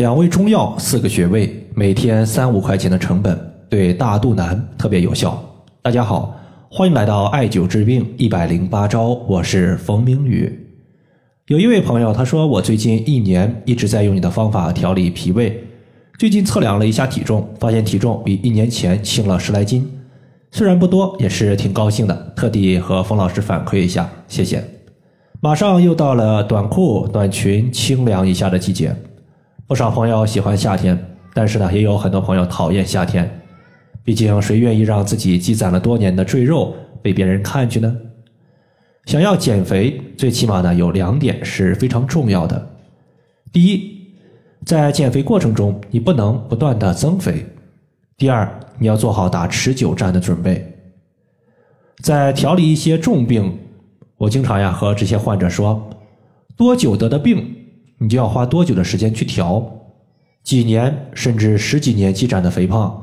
两味中药，四个穴位，每天三五块钱的成本，对大肚腩特别有效。大家好，欢迎来到艾灸治病一百零八招，我是冯明宇。有一位朋友他说，我最近一年一直在用你的方法调理脾胃，最近测量了一下体重，发现体重比一年前轻了十来斤，虽然不多，也是挺高兴的，特地和冯老师反馈一下，谢谢。马上又到了短裤短裙清凉一下的季节。不少朋友喜欢夏天，但是呢，也有很多朋友讨厌夏天。毕竟，谁愿意让自己积攒了多年的赘肉被别人看去呢？想要减肥，最起码呢，有两点是非常重要的。第一，在减肥过程中，你不能不断的增肥；第二，你要做好打持久战的准备。在调理一些重病，我经常呀和这些患者说，多久得的病。你就要花多久的时间去调？几年甚至十几年积攒的肥胖，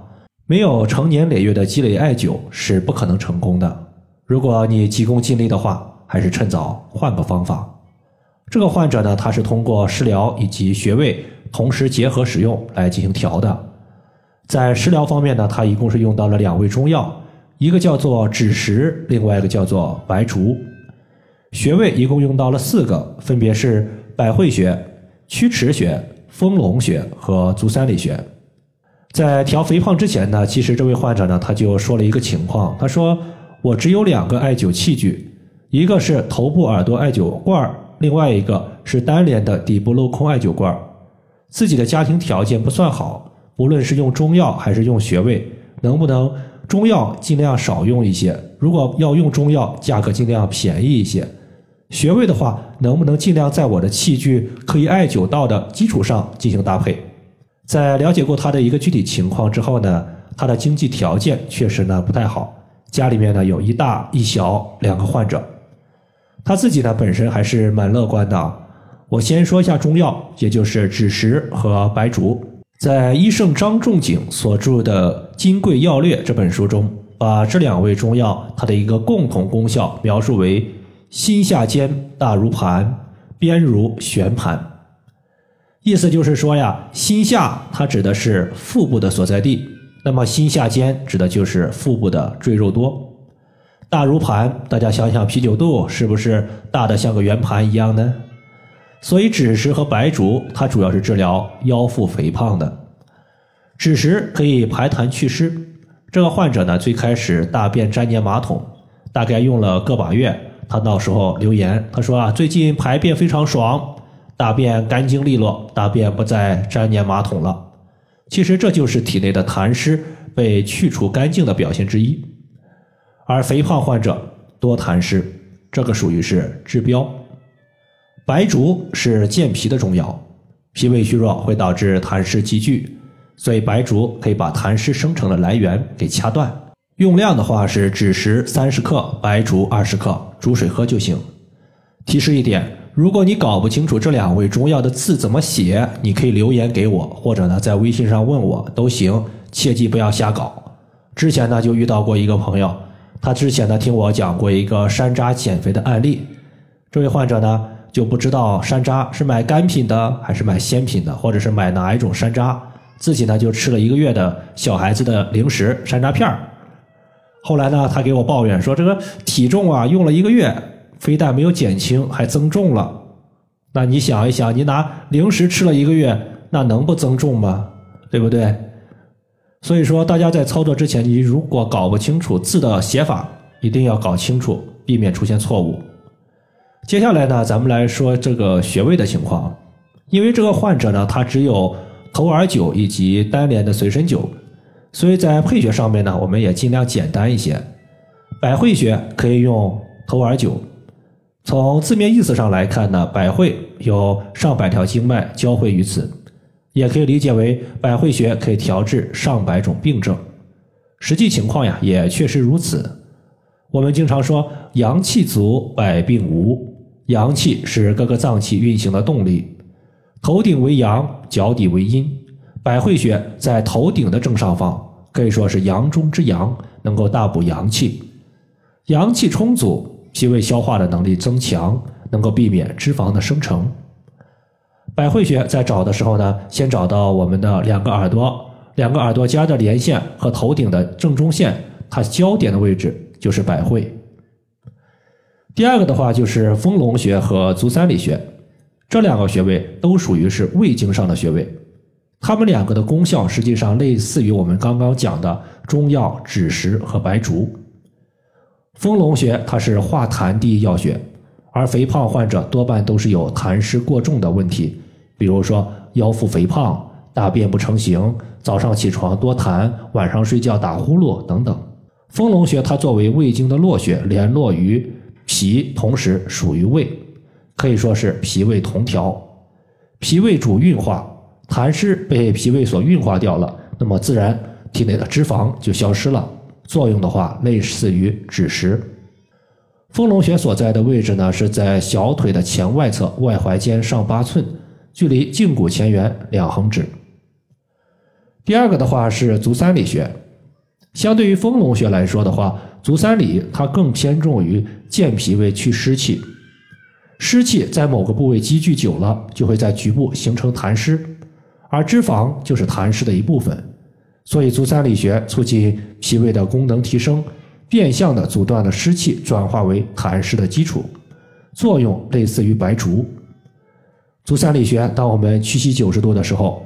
没有成年累月的积累艾灸是不可能成功的。如果你急功近利的话，还是趁早换个方法。这个患者呢，他是通过食疗以及穴位同时结合使用来进行调的。在食疗方面呢，他一共是用到了两味中药，一个叫做枳实，另外一个叫做白术。穴位一共用到了四个，分别是。百会穴、曲池穴、丰隆穴和足三里穴，在调肥胖之前呢，其实这位患者呢，他就说了一个情况，他说我只有两个艾灸器具，一个是头部耳朵艾灸罐另外一个是单联的底部镂空艾灸罐自己的家庭条件不算好，无论是用中药还是用穴位，能不能中药尽量少用一些？如果要用中药，价格尽量便宜一些。穴位的话，能不能尽量在我的器具可以艾灸到的基础上进行搭配？在了解过他的一个具体情况之后呢，他的经济条件确实呢不太好，家里面呢有一大一小两个患者，他自己呢本身还是蛮乐观的。我先说一下中药，也就是枳实和白术。在医圣张仲景所著的《金匮要略》这本书中，把这两味中药它的一个共同功效描述为。心下尖，大如盘，边如悬盘。意思就是说呀，心下它指的是腹部的所在地，那么心下尖指的就是腹部的赘肉多。大如盘，大家想想啤酒肚是不是大的像个圆盘一样呢？所以枳实和白术它主要是治疗腰腹肥胖的。枳实可以排痰祛湿，这个患者呢最开始大便粘黏马桶，大概用了个把月。他到时候留言，他说啊，最近排便非常爽，大便干净利落，大便不再粘黏马桶了。其实这就是体内的痰湿被去除干净的表现之一。而肥胖患者多痰湿，这个属于是治标。白术是健脾的中药，脾胃虚弱会导致痰湿积聚，所以白术可以把痰湿生成的来源给掐断。用量的话是枳实三十克，白术二十克，煮水喝就行。提示一点，如果你搞不清楚这两味中药的字怎么写，你可以留言给我，或者呢在微信上问我都行。切记不要瞎搞。之前呢就遇到过一个朋友，他之前呢听我讲过一个山楂减肥的案例，这位患者呢就不知道山楂是买干品的还是买鲜品的，或者是买哪一种山楂，自己呢就吃了一个月的小孩子的零食山楂片儿。后来呢，他给我抱怨说：“这个体重啊，用了一个月，非但没有减轻，还增重了。那你想一想，你拿零食吃了一个月，那能不增重吗？对不对？所以说，大家在操作之前，你如果搞不清楚字的写法，一定要搞清楚，避免出现错误。接下来呢，咱们来说这个穴位的情况，因为这个患者呢，他只有头耳灸以及单联的随身灸。所以在配穴上面呢，我们也尽量简单一些。百会穴可以用头耳灸。从字面意思上来看呢，百会有上百条经脉交汇于此，也可以理解为百会穴可以调治上百种病症。实际情况呀，也确实如此。我们经常说阳气足，百病无。阳气是各个脏器运行的动力，头顶为阳，脚底为阴。百会穴在头顶的正上方。可以说是阳中之阳，能够大补阳气，阳气充足，脾胃消化的能力增强，能够避免脂肪的生成。百会穴在找的时候呢，先找到我们的两个耳朵，两个耳朵间的连线和头顶的正中线，它交点的位置就是百会。第二个的话就是丰隆穴和足三里穴，这两个穴位都属于是胃经上的穴位，它们两个的功效实际上类似于我们刚刚讲的中药枳实和白术。丰隆穴它是化痰第一要穴，而肥胖患者多半都是有痰湿过重的问题。比如说腰腹肥胖、大便不成形、早上起床多痰、晚上睡觉打呼噜等等。丰隆穴它作为胃经的络穴，联络于脾，同时属于胃，可以说是脾胃同调。脾胃主运化，痰湿被脾胃所运化掉了，那么自然体内的脂肪就消失了。作用的话，类似于枳实。丰隆穴所在的位置呢，是在小腿的前外侧，外踝尖上八寸。距离胫骨前缘两横指。第二个的话是足三里穴，相对于丰隆穴来说的话，足三里它更偏重于健脾胃、祛湿气。湿气在某个部位积聚久了，就会在局部形成痰湿，而脂肪就是痰湿的一部分，所以足三里穴促进脾胃的功能提升，变相的阻断了湿气转化为痰湿的基础，作用类似于白术。足三里穴，当我们屈膝九十度的时候，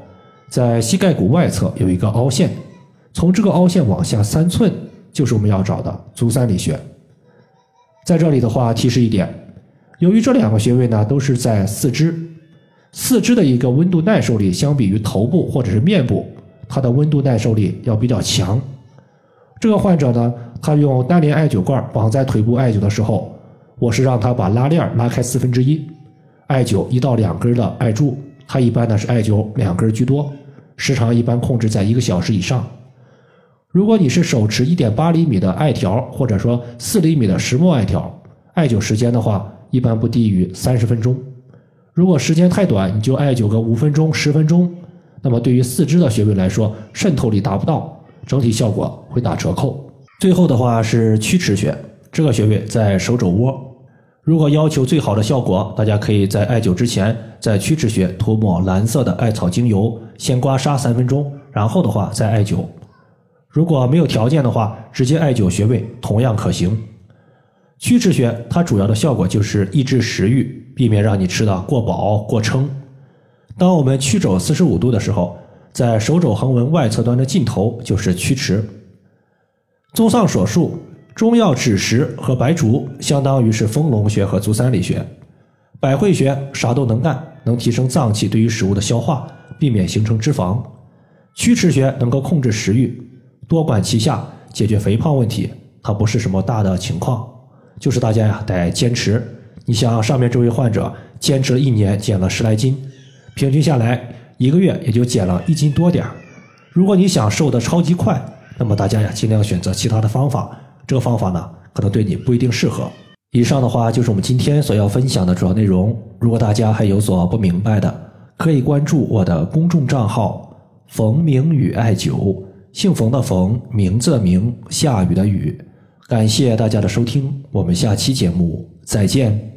在膝盖骨外侧有一个凹陷，从这个凹陷往下三寸就是我们要找的足三里穴。在这里的话，提示一点，由于这两个穴位呢都是在四肢，四肢的一个温度耐受力相比于头部或者是面部，它的温度耐受力要比较强。这个患者呢，他用单联艾灸罐绑在腿部艾灸的时候，我是让他把拉链拉开四分之一。艾灸一到两根的艾柱，它一般呢是艾灸两根居多，时长一般控制在一个小时以上。如果你是手持一点八厘米的艾条，或者说四厘米的石墨艾条，艾灸时间的话，一般不低于三十分钟。如果时间太短，你就艾灸个五分钟、十分钟，那么对于四肢的穴位来说，渗透力达不到，整体效果会打折扣。最后的话是曲池穴，这个穴位在手肘窝。如果要求最好的效果，大家可以在艾灸之前，在曲池穴涂抹蓝色的艾草精油，先刮痧三分钟，然后的话再艾灸。如果没有条件的话，直接艾灸穴位同样可行。曲池穴它主要的效果就是抑制食欲，避免让你吃的过饱过撑。当我们曲肘四十五度的时候，在手肘横纹外侧端的尽头就是曲池。综上所述。中药枳实和白术相当于是丰隆穴和足三里穴，百会穴啥都能干，能提升脏器对于食物的消化，避免形成脂肪。曲池穴能够控制食欲，多管齐下，解决肥胖问题。它不是什么大的情况，就是大家呀得坚持。你像上面这位患者，坚持了一年，减了十来斤，平均下来一个月也就减了一斤多点儿。如果你想瘦得超级快，那么大家呀尽量选择其他的方法。这个方法呢，可能对你不一定适合。以上的话就是我们今天所要分享的主要内容。如果大家还有所不明白的，可以关注我的公众账号“冯明宇艾灸”，姓冯的冯，名字的名，下雨的雨。感谢大家的收听，我们下期节目再见。